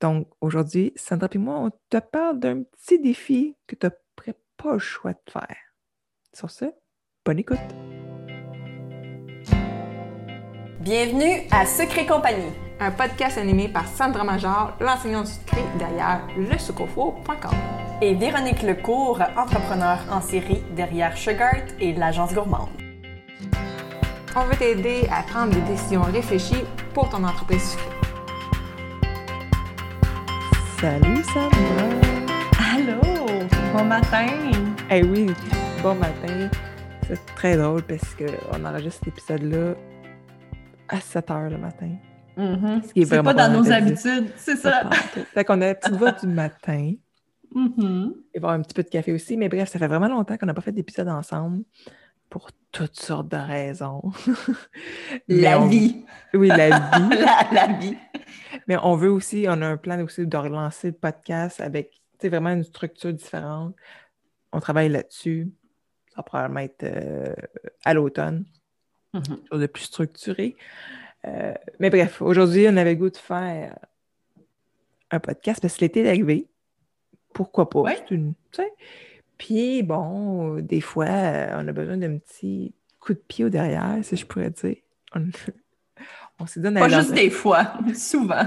Donc, aujourd'hui, Sandra et moi, on te parle d'un petit défi que tu n'as pas le choix de faire. Sur ce, bonne écoute. Bienvenue à Secret Compagnie, un podcast animé par Sandra Major, l'enseignante du secret derrière lesucofo.com. Et Véronique Lecourt, entrepreneur en série derrière Sugart et l'agence gourmande. On veut t'aider à prendre des décisions réfléchies pour ton entreprise sucrée. Salut Sandra! Allô! Bon matin! Eh oui, bon matin. C'est très drôle parce qu'on enregistre cet épisode-là à 7 heures le matin. Mm-hmm. C'est pas dans nos habitudes, c'est ça. Fait qu'on a la petite voix du matin. Mm-hmm. Et boire un petit peu de café aussi. Mais bref, ça fait vraiment longtemps qu'on n'a pas fait d'épisode ensemble pour toutes sortes de raisons. la vie. Oui, la vie. la, vie. Mais on veut aussi, on a un plan aussi de relancer le podcast avec vraiment une structure différente. On travaille là-dessus. Ça va probablement être euh, à l'automne. Mm-hmm. de plus structuré. Euh, mais bref, aujourd'hui, on avait le goût de faire un podcast parce que l'été est arrivé. Pourquoi pas? Une, puis, bon, des fois, on a besoin d'un petit coup de pied au derrière, si je pourrais dire. On, s'est donné Pas juste des fois, souvent.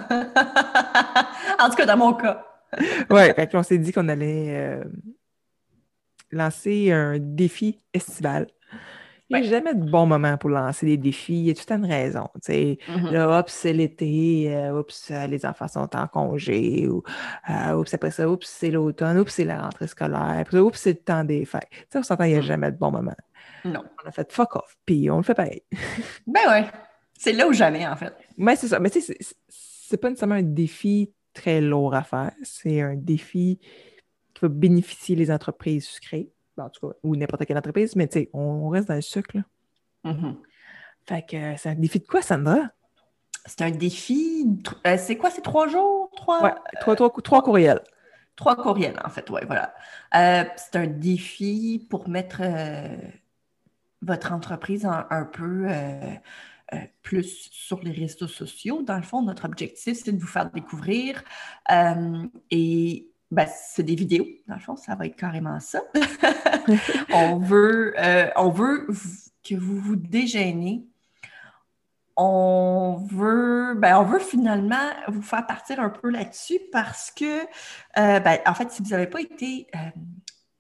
en tout cas, dans mon cas. oui, on s'est dit qu'on allait euh, lancer un défi estival. Il n'y a jamais de bon moment pour lancer des défis. Il y a tout une raison. Mm-hmm. Là, oups, c'est l'été, euh, oups, euh, les enfants sont en congé, ou euh, oups, après ça, oups, c'est l'automne, oups, c'est la rentrée scolaire, oups, c'est le temps des fêtes. sais, on s'entend, il n'y a mm. jamais de bon moment. Non. On a fait fuck off, puis on le fait pareil. ben ouais. C'est là ou jamais, en fait. Mais c'est ça. Mais tu sais, c'est pas nécessairement un défi très lourd à faire. C'est un défi qui va bénéficier les entreprises sucrées. En tout cas, ou n'importe quelle entreprise, mais tu sais, on, reste dans le sucre. Là. Mm-hmm. Fait que c'est un défi de quoi, Sandra? C'est un défi. Euh, c'est quoi, c'est trois jours? Trois, ouais, trois, trois, courriels. Trois courriels, en fait, oui, voilà. Euh, c'est un défi pour mettre euh, votre entreprise un peu plus sur les réseaux sociaux. Dans le fond, notre objectif, c'est de vous faire découvrir et ben, c'est des vidéos, dans le fond, ça va être carrément ça. on, veut, euh, on veut que vous vous déjeunez. On veut, ben, on veut finalement vous faire partir un peu là-dessus parce que, euh, ben, en fait, si vous n'avez pas été, euh,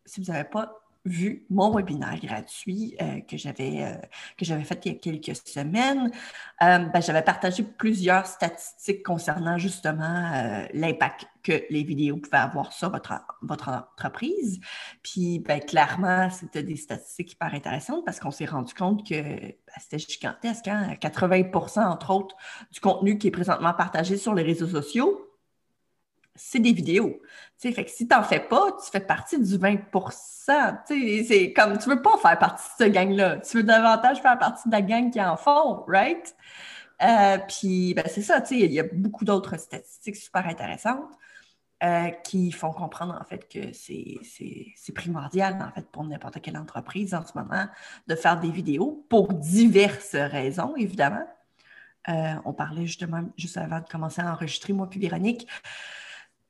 si vous n'avez pas vu mon webinaire gratuit euh, que j'avais euh, que j'avais fait il y a quelques semaines, euh, ben, j'avais partagé plusieurs statistiques concernant justement l'impact que les vidéos pouvaient avoir sur votre, votre entreprise. Puis ben, clairement, c'était des statistiques hyper intéressantes parce qu'on s'est rendu compte que ben, c'était gigantesque. Hein? 80% entre autres, du contenu qui est présentement partagé sur les réseaux sociaux c'est des vidéos. fait que si tu n'en fais pas, tu fais partie du 20% C'est comme tu ne veux pas faire partie de cette gang-là. Tu veux davantage faire partie de la gang qui en font, right? Euh, puis ben, c'est ça, il y a beaucoup d'autres statistiques super intéressantes euh, qui font comprendre en fait que c'est primordial en fait pour n'importe quelle entreprise en ce moment de faire des vidéos pour diverses raisons, évidemment. Euh, on parlait justement juste avant de commencer à enregistrer, moi puis Véronique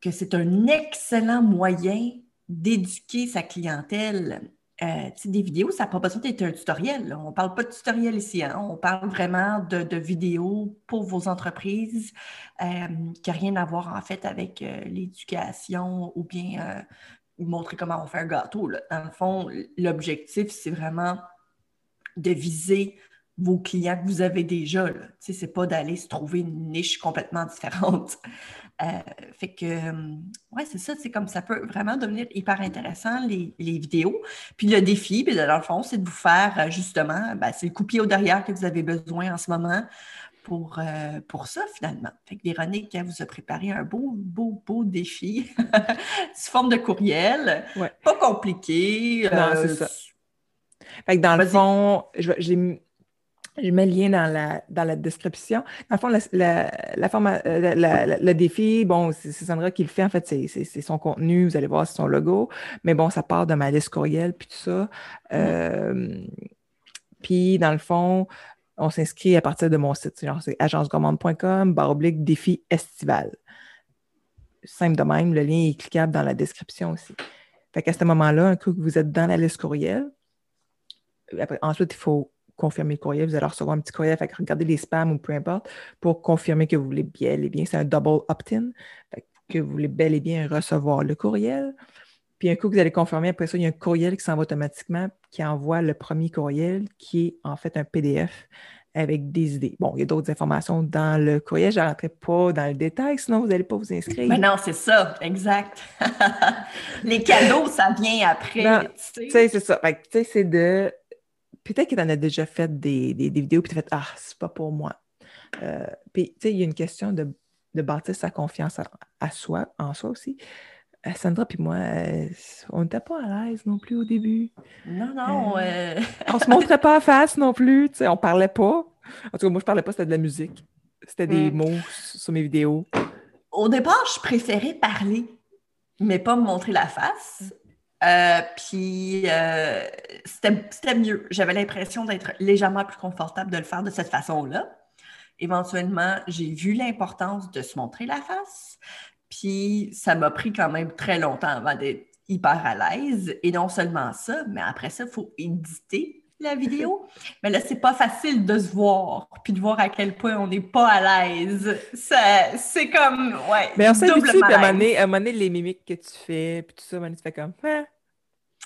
que c'est un excellent moyen d'éduquer sa clientèle. Euh, des vidéos, ça n'a pas besoin d'être un tutoriel. On ne parle pas de tutoriel ici. Hein. On parle vraiment de, vidéos pour vos entreprises euh, qui n'a rien à voir en fait avec euh, l'éducation ou bien montrer comment on fait un gâteau. Dans le fond, l'objectif, c'est vraiment de viser vos clients que vous avez déjà. Ce n'est pas d'aller se trouver une niche complètement différente. Euh, fait que, euh, ouais, c'est ça, c'est comme ça peut vraiment devenir hyper intéressant, les, vidéos. Puis le défi, puis dans le fond, c'est de vous faire euh, justement, ben, c'est le coup au derrière que vous avez besoin en ce moment pour, pour ça, finalement. Fait que Véronique, elle vous a préparé un beau, beau, beau défi sous forme de courriel. Pas compliqué. Non, c'est ça. Fait que dans le fond, j'ai je mets le lien dans la, dans la description. Dans le fond, la, euh, le défi, bon, c'est Sandra qui le fait. En fait, c'est son contenu. Vous allez voir, c'est son logo. Mais bon, ça part de ma liste courriel, puis tout ça. Euh, puis, dans le fond, on s'inscrit à partir de mon site. C'est agencegourmande.com, barre oblique, défi estival. simple de même, le lien est cliquable dans la description aussi. Fait qu'à ce moment-là, un coup que vous êtes dans la liste courriel, ensuite, il faut confirmer le courriel. Vous allez recevoir un petit courriel, fait que regardez les spams ou peu importe, pour confirmer que vous voulez bien et bien. C'est un double opt-in, que vous voulez bel et bien recevoir le courriel. Puis un coup que vous allez confirmer, après ça, il y a un courriel qui s'en va automatiquement, qui envoie le premier courriel, qui est en fait un PDF avec des idées. Bon, il y a d'autres informations dans le courriel. Je ne rentrerai pas dans le détail, sinon vous n'allez pas vous inscrire. Mais non, c'est ça, exact. Les cadeaux, ça vient après. Tu sais, c'est ça. Tu sais, c'est de. Peut-être que tu en as déjà fait des, vidéos, puis tu as fait Ah, c'est pas pour moi. Euh, puis, tu sais, il y a une question de, bâtir sa confiance à, soi, en soi aussi. Euh, Sandra puis moi, euh, on n'était pas à l'aise non plus au début. Non, non. Euh, on se montrait pas à face non plus, tu sais, on parlait pas. En tout cas, moi, je parlais pas, c'était de la musique. C'était des mm. mots sur mes vidéos. Au départ, je préférais parler, mais pas me montrer la face. Puis c'était mieux. J'avais l'impression d'être légèrement plus confortable de le faire de cette façon-là. Éventuellement, j'ai vu l'importance de se montrer la face. Puis ça m'a pris quand même très longtemps avant d'être hyper à l'aise. Et non seulement ça, mais après ça, il faut éditer la vidéo. Mais là, c'est pas facile de se voir, puis de voir à quel point on n'est pas à l'aise. C'est comme, ouais. Mais on s'habitue, puis à un, moment donné, les mimiques que tu fais, puis tout ça, tu fais comme, hein?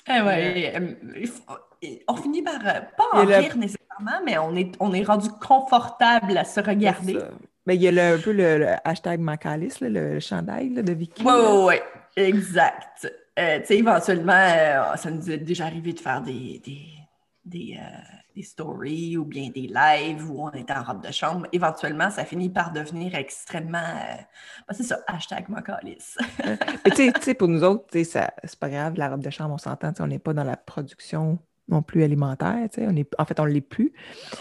Eh ouais, euh, on finit par, euh, pas en rire nécessairement, mais on est, on est rendu confortable à se regarder. Mais il y a un peu le, hashtag Macalis, le, chandail de Vicky. Oui, oui, oui, exact. Euh, tu sais, éventuellement, euh, ça nous est déjà arrivé de faire des, des, euh, stories ou bien des lives où on est en robe de chambre. Éventuellement, ça finit par devenir extrêmement. Ben, c'est ça, hashtag. Mais tu sais, pour nous autres, c'est pas grave, la robe de chambre, on s'entend, on n'est pas dans la production non plus alimentaire. On est, en fait, on ne l'est plus.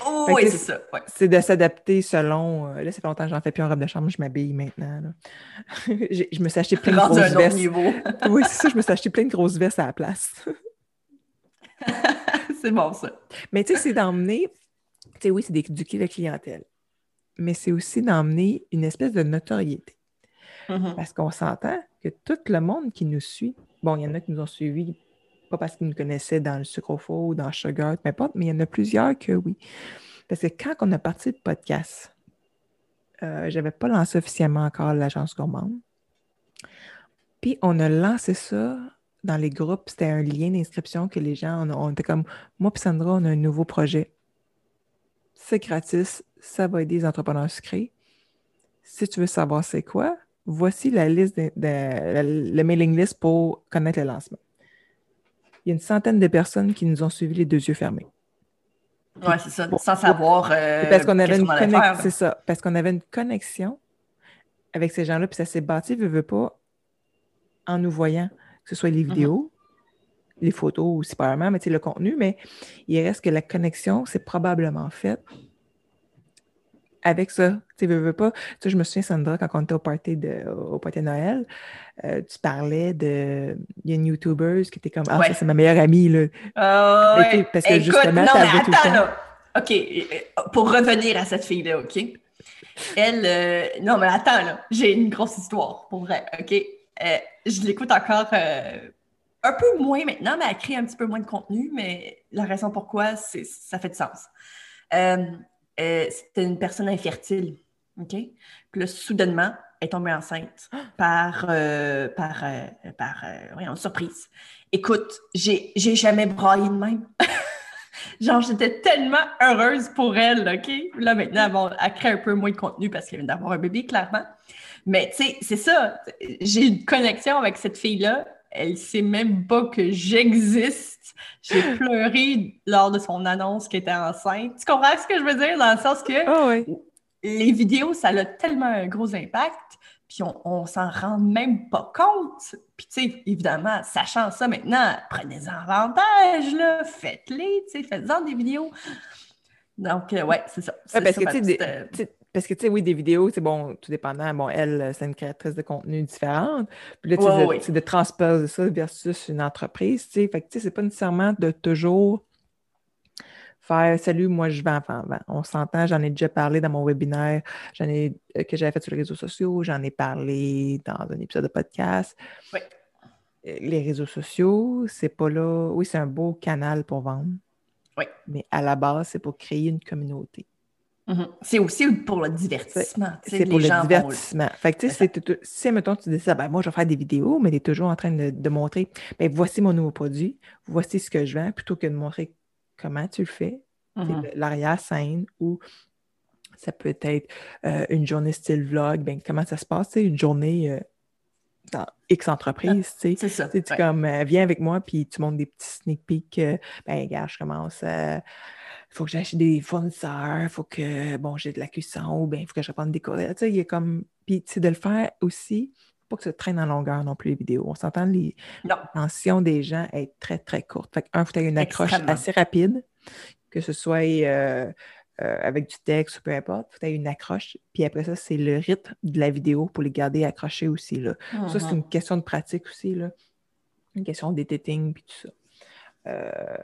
Oh, oui, c'est ça. C'est de s'adapter selon. Euh, là, c'est longtemps que j'en fais plus en robe de chambre, je m'habille maintenant. je me suis acheté plein de grosses vestes. oui, c'est ça, je me suis acheté plein de grosses vestes à la place. c'est bon, ça. Mais tu sais, c'est d'emmener. Tu sais, oui, c'est d'éduquer la clientèle. Mais c'est aussi d'emmener une espèce de notoriété. Mm-hmm. Parce qu'on s'entend que tout le monde qui nous suit, bon, il y en a qui nous ont suivis pas parce qu'ils nous connaissaient dans le sucre au faux ou dans le sugar, peu importe, mais il y en a plusieurs que oui. Parce que quand on a parti de podcast, euh, je n'avais pas lancé officiellement encore l'agence gourmande. Puis on a lancé ça dans les groupes. C'était un lien d'inscription que les gens, on, était comme, moi et Sandra, on a un nouveau projet. C'est gratis, ça va aider les entrepreneurs sucrés. Si tu veux savoir c'est quoi, voici la liste, de, le mailing list pour connaître le lancement il y a une centaine de personnes qui nous ont suivis les deux yeux fermés. Oui, c'est ça, sans savoir. Euh, parce qu'on avait une connexion. C'est ça, parce qu'on avait une connexion avec ces gens-là, puis ça s'est bâti, veut, veut pas, en nous voyant, que ce soit les mhm. vidéos, les photos aussi, pas mais le contenu, mais il reste que la connexion, c'est probablement faite avec ça. Tu veux, veux pas. Tu je me souviens, Sandra, quand on était au party de, au party de Noël, euh, tu parlais de. Il y a une YouTuber qui était comme Ah, ça, c'est ma meilleure amie. Là. Oh, ouais. Parce que justement, non, mais attends, tout le temps... OK. Pour revenir à cette fille-là, OK? Elle. Euh, non, mais attends, là. J'ai une grosse histoire, pour vrai, OK? Je l'écoute encore un peu moins maintenant, mais elle crée un petit peu moins de contenu, mais la raison pourquoi, c'est ça fait du sens. Euh, c'était une personne infertile. OK? Puis là, soudainement, elle est tombée enceinte par, euh, par, euh, par surprise. Écoute, j'ai jamais braillé de même. Genre, j'étais tellement heureuse pour elle, OK? Là, maintenant, bon, elle crée un peu moins de contenu parce qu'elle vient d'avoir un bébé, clairement. Mais, tu sais, c'est ça. J'ai une connexion avec cette fille-là elle sait même pas que j'existe. J'ai pleuré lors de son annonce qu'elle était enceinte. Tu comprends ce que je veux dire? Dans le sens que ah les vidéos, ça a tellement un gros impact, puis on, on s'en rend même pas compte. Puis, tu sais, évidemment, sachant ça maintenant, prenez-en avantage, là, faites-les, tu sais, faites-en des vidéos. Donc, euh, ouais, c'est ça. parce que, tu parce que, tu sais, oui, des vidéos, c'est bon, tout dépendant. Bon, elle, c'est une créatrice de contenu différente. Puis là, tu sais, de, transposer ça versus une entreprise, tu sais. Fait que, tu sais, c'est pas nécessairement de toujours faire Salut, moi je vends, enfin, vends. On s'entend, j'en ai déjà parlé dans mon webinaire, j'en ai euh, que j'avais fait sur les réseaux sociaux, j'en ai parlé dans un épisode de podcast. Oui. Euh, Les réseaux sociaux, c'est pas là. Oui, c'est un beau canal pour vendre. Oui. Mais à la base, c'est pour créer une communauté. Mhm. C'est aussi pour le divertissement. C'est pour les le gens vont- divertissement. Fait que, tu sais, si, mettons, tu dis ça, ben, moi, je vais faire des vidéos, mais tu es toujours en train de, de montrer, ben, voici mon nouveau produit, voici ce que je vends, plutôt que de montrer comment tu le fais, Mhm. l'arrière-scène, ou ça peut être euh, une journée style vlog, ben, comment ça se passe, tu sais, une journée euh, dans X entreprise, tu sais. C'est ça. Tu ouais. comme, euh, viens avec moi, puis tu montres des petits sneak peeks. ben, regarde, je commence. Il faut que j'achète des fournisseurs, il faut que, bon, j'ai de la cuisson, ou bien il faut que je réponde des courriels. Tu sais, il y a comme. Puis, tu sais, de le faire aussi, pas que ça traîne en longueur non plus, les vidéos. On s'entend, les tensions des gens est très, très courte. Fait que, un, il faut que tu aies une accroche Extrêmement. assez rapide, que ce soit euh, euh, avec du texte ou peu importe. Il faut que tu aies une accroche. Puis après ça, c'est le rythme de la vidéo pour les garder accrochés aussi, là. Ça, c'est Mhm. une question de pratique aussi, là. Une question d'éditing puis tout ça. Euh,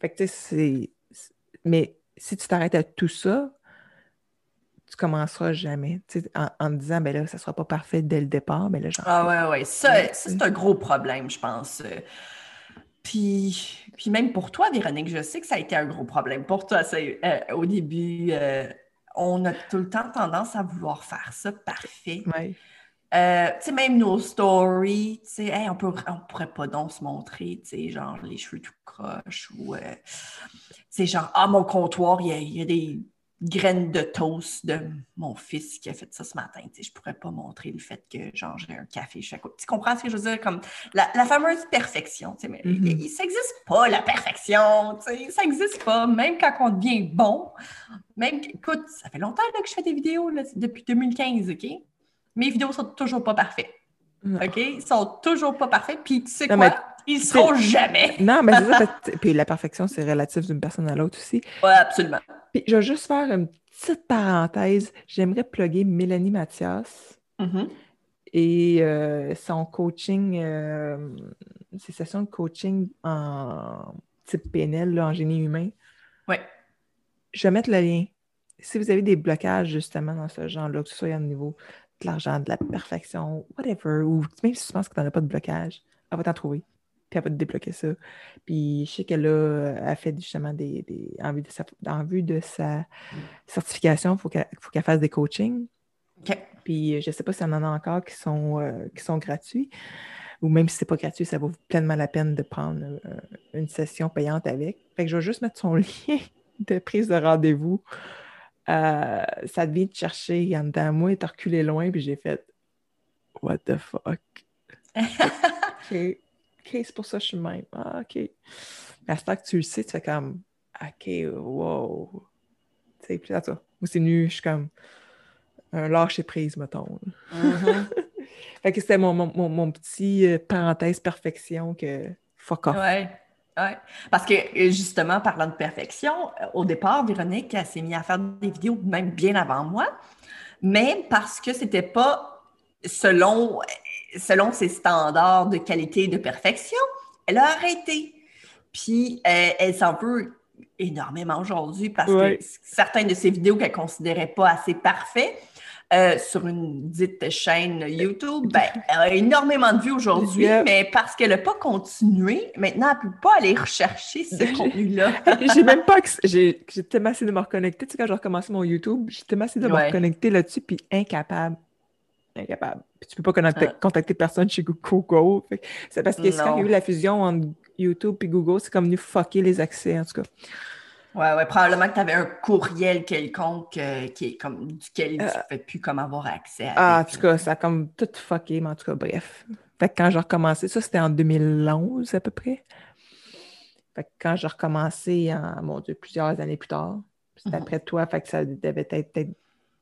Fait que, tu sais, c'est... Mais si tu t'arrêtes à tout ça, tu commenceras jamais. Tu sais, en, en te disant, ben là, ça sera pas parfait dès le départ, mais là, j'en Ah ouais, ouais. Ça, Ouais, ça, c'est un gros problème, je pense. Puis, puis même pour toi, Véronique, je sais que ça a été un gros problème. Pour toi, c'est, euh, au début, euh, on a tout le temps tendance à vouloir faire ça parfait. Ouais. Euh, tu sais, même nos stories, tu sais, hey, on, peut, on pourrait pas donc se montrer, tu sais, genre les cheveux tout croche ou, euh, c'est genre, ah, mon comptoir, il y a, il y a des graines de toast de mon fils qui a fait ça ce matin, tu sais, je pourrais pas montrer le fait que, genre, j'ai un café chaque fois. Tu comprends ce que je veux dire? Comme la, la fameuse perfection, tu sais, mais Mhm. il- ça n'existe pas, la perfection, tu sais, ça n'existe pas, même quand on devient bon. Même, écoute, ça fait longtemps là, que je fais des vidéos, là, depuis 2015, OK? Mes vidéos sont toujours pas parfaites. Non. OK? Ils sont toujours pas parfaits. Puis tu sais Non, quoi? mais Ils seront jamais. Non, mais c'est ça. Puis la perfection, c'est relatif d'une personne à l'autre aussi. Ouais, absolument. Puis je vais juste faire une petite parenthèse. J'aimerais plugger Mélanie Mathias. Mhm. et euh, son coaching, euh, ses sessions de coaching en type PNL, là, en génie humain. Ouais. Je vais mettre le lien. Si vous avez des blocages justement dans ce genre-là, que ce soit au niveau de l'argent, de la perfection, whatever, ou même si tu penses que tu n'en as pas de blocage, elle va t'en trouver. Puis elle va te débloquer ça. Puis je sais qu'elle a, a fait justement des. des en, vue de sa, en vue de sa certification, il faut qu'elle fasse des coachings. Puis je ne sais pas s'il y en a encore qui sont, euh, qui sont gratuits. Ou même si ce n'est pas gratuit, ça vaut pleinement la peine de prendre euh, une session payante avec. Fait que je vais juste mettre son lien de prise de rendez-vous. Euh, ça devient de chercher en dedans. Moi, il reculé loin, puis j'ai fait What the fuck? OK. C'est pour ça que je suis même. Ah, OK. Mais à ce temps que tu le sais, tu fais comme OK, wow. Tu sais, puis là, toi, moi, c'est nu, je suis comme un lâcher prise, mettons. Mhm. Fait que c'était mon, mon, mon- mon petit euh, parenthèse perfection que fuck off. Ouais. Ouais. Parce que euh, justement, parlant de perfection, euh, au départ, Véronique, elle s'est mise à faire des vidéos même bien avant moi, mais parce que c'était pas selon, selon ses standards de qualité et de perfection, elle a arrêté. Puis euh, elle s'en veut énormément aujourd'hui parce Ouais. que certains de ses vidéos qu'elle considérait pas assez parfaits euh, sur une dite chaîne YouTube, ben, elle a énormément de vues aujourd'hui, Yeah. mais parce qu'elle n'a pas continué, maintenant, elle ne peut pas aller rechercher ce J'ai- contenu-là. j'ai même pas j'ai tellement essayé de me reconnecter. Tu sais, quand j'ai recommencé mon YouTube, j'ai tellement essayé de me reconnecter là-dessus, puis incapable. Incapable. Puis tu peux pas connecter- Ah. contacter personne chez Google. C'est parce que quand il y a eu la fusion entre YouTube et Google, c'est comme venu fucker les accès, en tout cas. Ouais, ouais, probablement que tu avais un courriel quelconque euh, qui est comme duquel tu Euh, ne fais plus comme avoir accès. Ah, en tout cas, ça a comme tout fucké, mais en tout cas, bref. Fait que quand j'ai recommencé, ça c'était en 2011 à peu près. Fait que quand j'ai recommencé, en, mon Dieu, plusieurs années plus tard, c'était Mhm. après toi, fait que ça devait être peut-être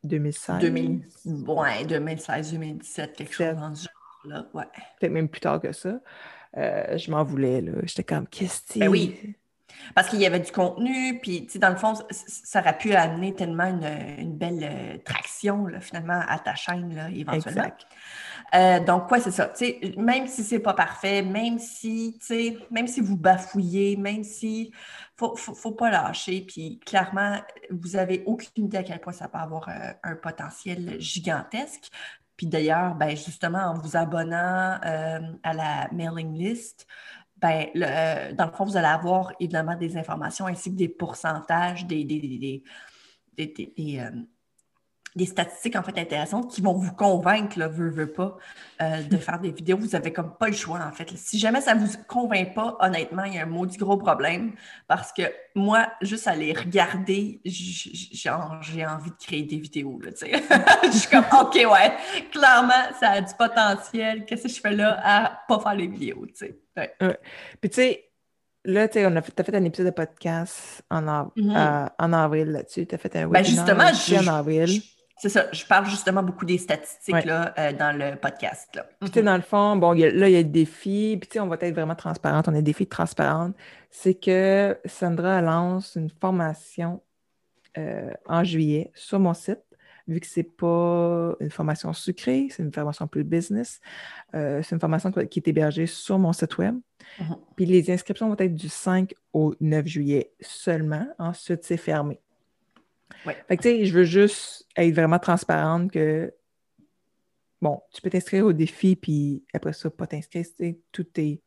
2016. 2000, ouais, 2016, 2017, quelque chose dans ce genre-là. Ouais. Peut-être même plus tard que ça. Euh, je m'en voulais, là. J'étais comme, qu'est-ce que Ben oui. Parce qu'il y avait du contenu, puis dans le fond, ça aurait pu amener tellement une, belle euh, traction là, finalement à ta chaîne là, éventuellement. Euh, donc, quoi, c'est ça. même si c'est pas parfait, même si, même si vous bafouillez, même si faut, faut, faut, pas lâcher. Puis clairement, vous avez aucune idée à quel point ça peut avoir euh, un potentiel gigantesque. Puis d'ailleurs, ben, justement, en vous abonnant à la mailing list, ben, euh, dans le fond, vous allez avoir évidemment des informations ainsi que des pourcentages, des, euh, des statistiques en fait intéressantes qui vont vous convaincre, là, veut, veut pas, euh, de faire des vidéos. Vous n'avez comme pas le choix, en fait. Si jamais ça ne vous convainc pas, honnêtement, il y a un maudit gros problème parce que moi, juste à les regarder, j'ai envie de créer des vidéos, là, je suis comme, OK, ouais, clairement, ça a du potentiel. Qu'est-ce que je fais là à pas faire les vidéos, tu sais? Puis, tu sais, Là, tu as fait un épisode de podcast en, mm-hmm. en avril là-dessus. Tu as fait un ben justement, en avril. C'est ça, je parle justement beaucoup des statistiques là, euh, dans le podcast. Là. Dans le fond, bon, là, il y a des défis, puis on va être vraiment transparente, on a des défis de transparence. C'est que Sandra lance une formation euh, en juillet sur mon site, vu que ce n'est pas une formation sucrée, c'est une formation plus business. Euh, c'est une formation qui est hébergée sur mon site web. Mm-hmm. Puis les inscriptions vont être du 5 au 9 juillet seulement. Ensuite, c'est fermé. Fait que, tu sais, je veux juste être vraiment transparente que, bon, tu peux t'inscrire au défi, puis après ça, pas t'inscrire, tout est...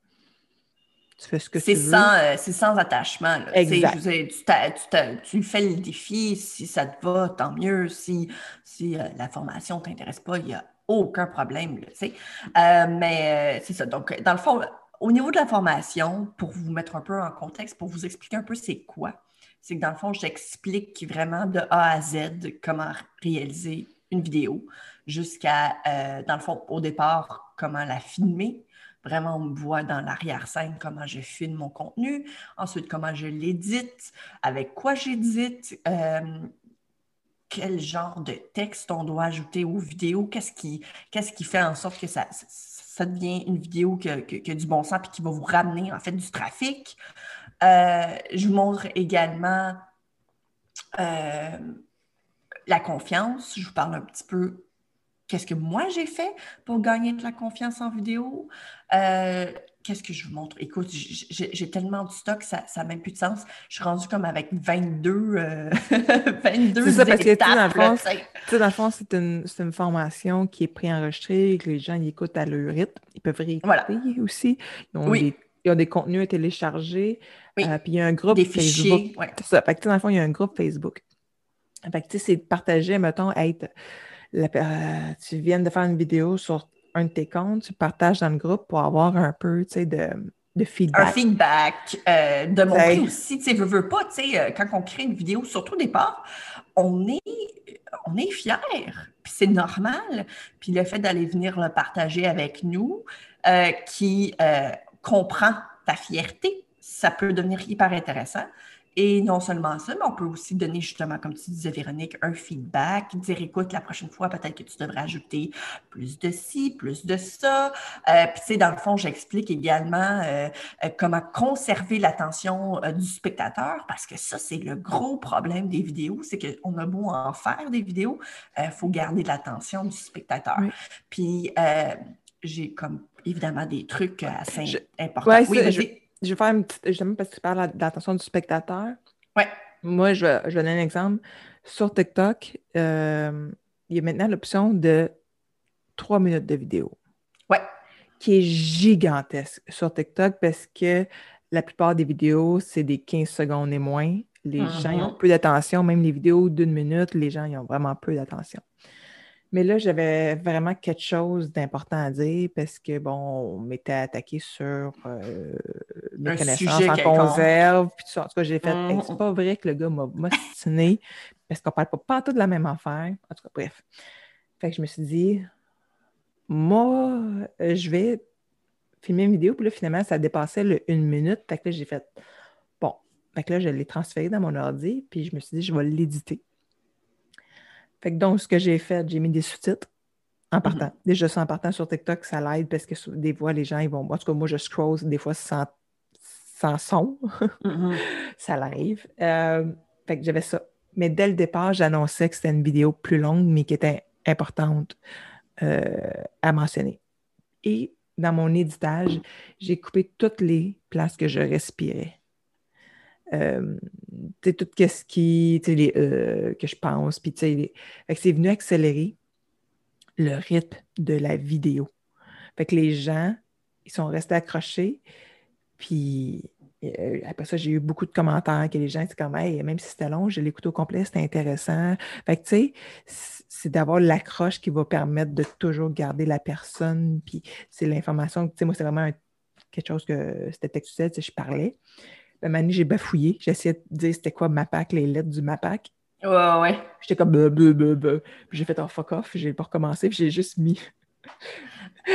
Tu fais ce que tu veux. Euh, c'est sans attachement. Là. Exact. Tu, tu, fais le défi, si ça te va, tant mieux. Si, si euh, la formation ne t'intéresse pas, il n'y a aucun problème. Là, euh, mais c'est ça. Donc, dans le fond, au niveau de la formation, pour vous mettre un peu en contexte, pour vous expliquer un peu c'est quoi, c'est que dans le fond, j'explique vraiment de A à Z comment réaliser une vidéo jusqu'à, euh, dans le fond, au départ, comment la filmer. Vraiment, on me voit dans l'arrière-scène comment je filme mon contenu. Ensuite, comment je l'édite, avec quoi j'édite, euh, quel genre de texte on doit ajouter aux vidéos, qu'est-ce qui, fait en sorte que ça, ça devient une vidéo qui a, du bon sens et qui va vous ramener en fait du trafic. Euh, je vous montre également euh, la confiance. Je vous parle un petit peu qu'est-ce que moi j'ai fait pour gagner de la confiance en vidéo. Euh, qu'est-ce que je vous montre? Écoute, j'ai tellement de stock, ça n'a même plus de sens. Je suis rendue comme avec 22, euh, 22 C'est ça, parce que dans le fond, c'est une, une, formation qui est préenregistrée, que les gens écoutent à leur rythme. Ils peuvent réécouter aussi. Ils ont, des, ils ont, des, contenus à télécharger. Euh, puis il y a un groupe Facebook. C'est ça. Fait que, dans le fond, il y a un groupe Facebook. Fait que, c'est de partager, mettons. La, euh, tu viens de faire une vidéo sur un de tes comptes, tu partages dans le groupe pour avoir un peu, tu sais, de, de feedback. Un feedback, euh, de montrer aussi, tu sais, veux, veux pas, tu sais, quand on crée une vidéo, surtout au départ, on est, on est fiers, puis c'est normal. Puis le fait d'aller venir le partager avec nous, qui comprend ta fierté, ça peut devenir hyper intéressant. Et non seulement ça, mais on peut aussi donner justement, comme tu disais, Véronique, un feedback, dire écoute, la prochaine fois, peut-être que tu devrais ajouter plus de ci, plus de ça. Euh, puis, tu sais, dans le fond, j'explique également euh, euh, comment conserver l'attention du spectateur, parce que ça, c'est le gros problème des vidéos, c'est qu'on a beau en faire des vidéos, il faut garder l'attention du spectateur. Puis, j'ai comme évidemment des trucs assez importants. oui, je vais faire une petite. Justement, parce que tu parles de l'attention du spectateur. Ouais. Moi, je vais, je vais donner un exemple. Sur TikTok, euh, il y a maintenant l'option de 3 minutes de vidéo. Ouais. Qui est gigantesque sur TikTok parce que la plupart des vidéos, c'est des 15 secondes et moins. Les gens ils ont peu d'attention, même les vidéos d'une minute, les gens ils ont vraiment peu d'attention. Mais là, j'avais vraiment quelque chose d'important à dire parce que, bon, on m'était attaqué sur euh, mes connaissances en conserve. Puis tout En tout cas, j'ai fait, c'est pas vrai que le gars m'a motiné parce qu'on parle pas, pas tout de la même affaire. En tout cas, bref. Fait que je me suis dit, moi, je vais filmer une vidéo. Puis là, finalement, ça dépassait le une minute. Fait que là, j'ai fait, bon. Fait que là, je l'ai transféré dans mon ordi. Puis je me suis dit, je vais l'éditer. Fait que donc, ce que j'ai fait, j'ai mis des sous-titres en partant. Mm-hmm. Déjà, ça en partant sur TikTok, ça l'aide parce que des fois, les gens, ils vont. En tout cas, moi, je scroll des fois sans, sans son. Mhm. ça l'arrive. Euh, fait que j'avais ça. Mais dès le départ, j'annonçais que c'était une vidéo plus longue, mais qui était importante euh, à mentionner. Et dans mon éditage, j'ai coupé toutes les places que je respirais. Euh, tout ce qui, les, euh, que je pense, puis tu c'est venu accélérer le rythme de la vidéo. Fait que les gens, ils sont restés accrochés, puis euh, après ça, j'ai eu beaucoup de commentaires que les gens étaient comme, même si c'était long, je l'ai écouté au complet, c'était intéressant. Fait que, tu sais, c'est d'avoir l'accroche qui va permettre de toujours garder la personne, puis c'est l'information, tu sais, moi, c'est vraiment quelque chose que c'était textuel, je parlais. La manie, j'ai bafouillé, j'essayais de dire c'était quoi MAPAC, les lettres du MAPAC. Ouais, ouais. J'étais comme, bleu, bleu, bleu, bleu. Puis j'ai fait un fuck off, j'ai pas recommencé, puis j'ai juste mis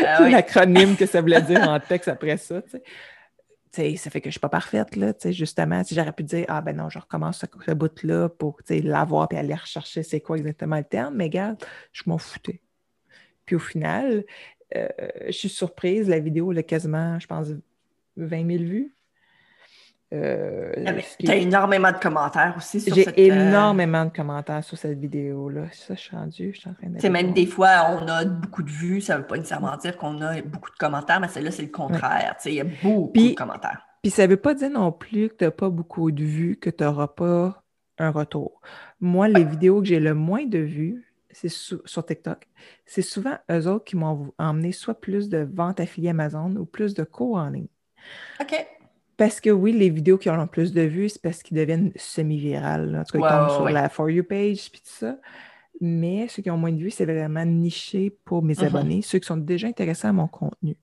Ah l'acronyme que ça voulait dire en texte après ça, tu sais. Tu sais, ça fait que je suis pas parfaite, là, tu sais, justement. Si j'aurais pu dire, ah ben non, je recommence ce, ce bout-là pour, tu sais, l'avoir puis aller rechercher c'est quoi exactement le terme, mais regarde, je m'en foutais. Puis au final, euh, je suis surprise, la vidéo, elle a quasiment, je pense, 20 000 vues. Euh, Ah, est- énormément de commentaires aussi sur J'ai cette... euh, énormément de commentaires sur cette vidéo-là. Ça, je suis rendue, je suis en train de. Même des fois, on a beaucoup de vues, ça ne veut pas nécessairement dire qu'on a beaucoup de commentaires, mais celle-là, c'est le contraire. Tu sais, il y a beaucoup Puis- de commentaires. Puis ça ne veut pas dire non plus que tu n'as pas beaucoup de vues, que tu n'auras pas un retour. Moi, les vidéos que j'ai le moins de vues, c'est sou- sur TikTok, c'est souvent eux autres qui m'ont emmené soit plus de ventes affiliées Amazon ou plus de cours en ligne. OK. Parce que oui, les vidéos qui ont le plus de vues, c'est parce qu'ils deviennent semi-virales. là. En tout cas, Ouais, ils tombent ouais, sur la For You page puis tout ça. Mais ceux qui ont moins de vues, c'est vraiment niché pour mes Mhm. abonnés, ceux qui sont déjà intéressés à mon contenu.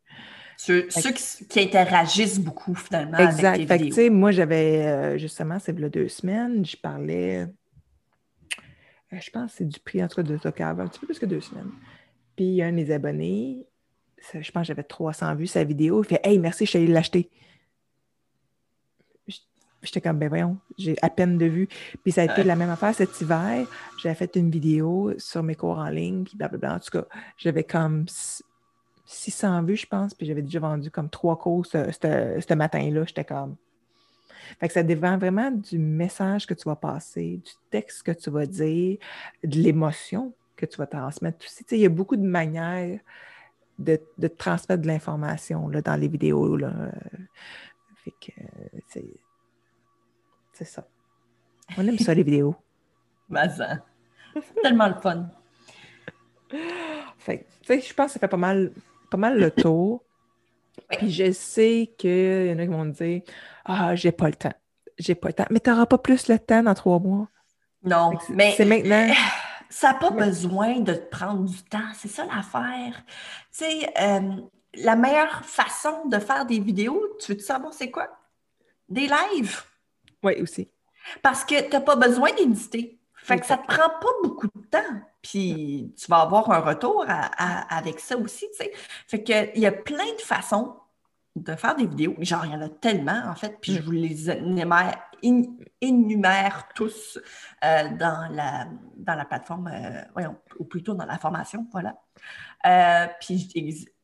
Ceux, ceux qui, qui interagissent beaucoup, finalement, Exact. avec tes Fait que, tu vidéos. sais, moi, j'avais euh, justement, c'est a deux semaines, je parlais, euh, je pense que c'est du prix entre deux Tocave, un petit peu plus que deux semaines. Puis un de mes abonnés, ça, je pense que j'avais 300 vues sa vidéo, il fait Hey, merci, je suis allé l'acheter. J'étais comme, ben voyons, j'ai à peine de vues. Puis ça a été Ouais. la même affaire cet hiver. J'avais fait une vidéo sur mes cours en ligne, puis blablabla. En tout cas, j'avais comme s- 600 vues, je pense, puis j'avais déjà vendu comme trois cours ce, ce- ce matin-là. J'étais comme. Fait que ça dépend vraiment du message que tu vas passer, du texte que tu vas dire, de l'émotion que tu vas transmettre aussi. Tu sais, il y a beaucoup de manières de, de transmettre de l'information dans les vidéos. Là. Fait que euh, c'est, ça. On aime ça, les vidéos. Mazan. C'est tellement le fun. Fait tu je pense que ça fait pas mal, pas mal le tour. Puis je sais qu'il y en a qui vont me dire Ah, j'ai pas le temps. J'ai pas le temps. Mais tu n'auras pas plus le temps dans trois mois. Non, mais c'est maintenant. ça n'a pas besoin de te prendre du temps. C'est ça l'affaire. Tu sais, euh, la meilleure façon de faire des vidéos, tu veux savoir c'est quoi? Des lives. Oui, aussi. Parce que tu n'as pas besoin d'éditer. Fait que ça ne te prend pas beaucoup de temps. Puis tu vas avoir un retour à- à- avec ça aussi, tu sais. Fait que il y a plein de façons de faire des vidéos. Genre, il y en a tellement, en fait, puis je vous les énumère, in- énumère tous euh, dans, la, dans la plateforme, euh, voyons, ou plutôt dans la formation, voilà. Euh, puis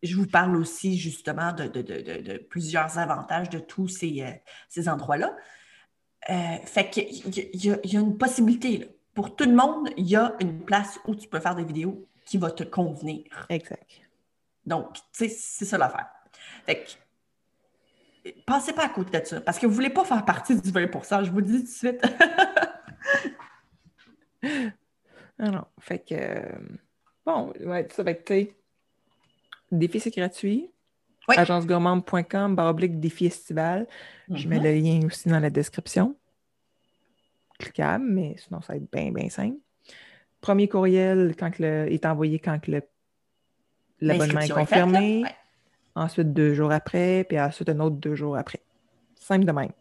je, je vous parle aussi justement de, de- de- plusieurs avantages de tous ces, ces endroits-là. Euh, fait qu'il y, a- y y une possibilité. là. Pour tout le monde, il y a une place où tu peux faire des vidéos qui va te convenir. Exact. Donc, tu sais, c'est ça l'affaire. Fait que, passez pas à côté de ça, parce que vous voulez pas faire partie du 20% je vous le dis tout de suite. Ah non. Fait que. euh, Bon, ouais, ça va être, tu sais, défi, c'est gratuit. Oui. agencegourmande.com, baroblique défi estival. Je mets Mhm. le lien aussi dans la description. Cliquable, mais sinon, ça va être bien, bien simple. Premier courriel quand le, est envoyé quand le, l'abonnement est faite, confirmé. Ouais. Ensuite, deux jours après, puis ensuite, un autre deux jours après. Simple de même.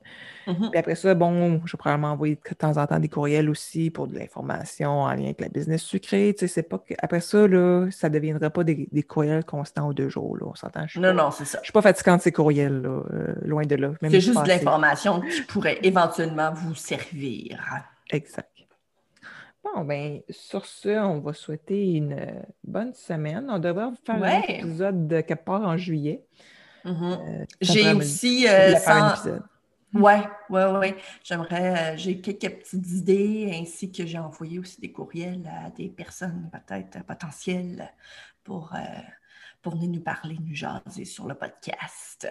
Mhm. Puis après ça, bon, je vais probablement envoyer de temps en temps des courriels aussi pour de l'information en lien avec la business sucrée. Tu sais, c'est pas que... Après ça, là, ça ne deviendra pas des, des courriels constants aux deux jours. Là. On s'entend. Non, pas- non, c'est ça. Je suis pas fatigante de ces courriels, là, euh, loin de là. C'est juste de l'information qui pourrait éventuellement vous servir. Exact. Bon, ben, sur ce, on va souhaiter une bonne semaine. On devrait vous faire un épisode de quelque part en juillet. Mhm. Euh, J'ai aussi, euh, sans- épisode. Ouais, ouais, ouais. J'aimerais, euh, j'ai quelques petites idées, ainsi que j'ai envoyé aussi des courriels à des personnes peut-être potentielles pour, euh, pour venir nous parler, nous jaser sur le podcast.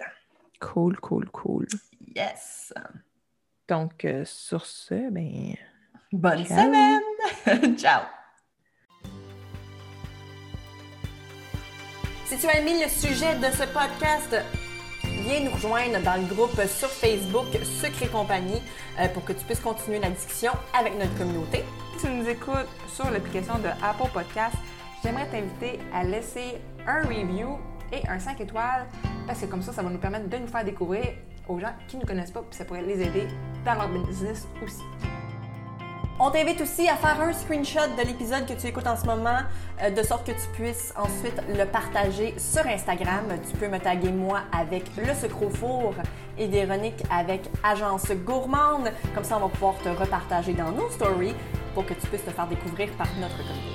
Cool, cool, cool. Yes. Donc, euh, sur ce, ben. Bonne Ciao. semaine! Ciao! Si tu as aimé le sujet de ce podcast, viens nous rejoindre dans le groupe sur Facebook Secret Compagnie euh, pour que tu puisses continuer la discussion avec notre communauté. Si tu nous écoutes sur l'application de Apple Podcast, j'aimerais t'inviter à laisser un review et un 5 étoiles parce que comme ça, ça va nous permettre de nous faire découvrir aux gens qui ne nous connaissent pas puis ça pourrait les aider dans leur business aussi. On t'invite aussi à faire un screenshot de l'épisode que tu écoutes en ce moment, euh, de sorte que tu puisses ensuite le partager sur Instagram. Tu peux me taguer moi avec le sucre au four et Véronique avec Agence Gourmande. Comme ça, on va pouvoir te repartager dans nos stories pour que tu puisses te faire découvrir par notre communauté.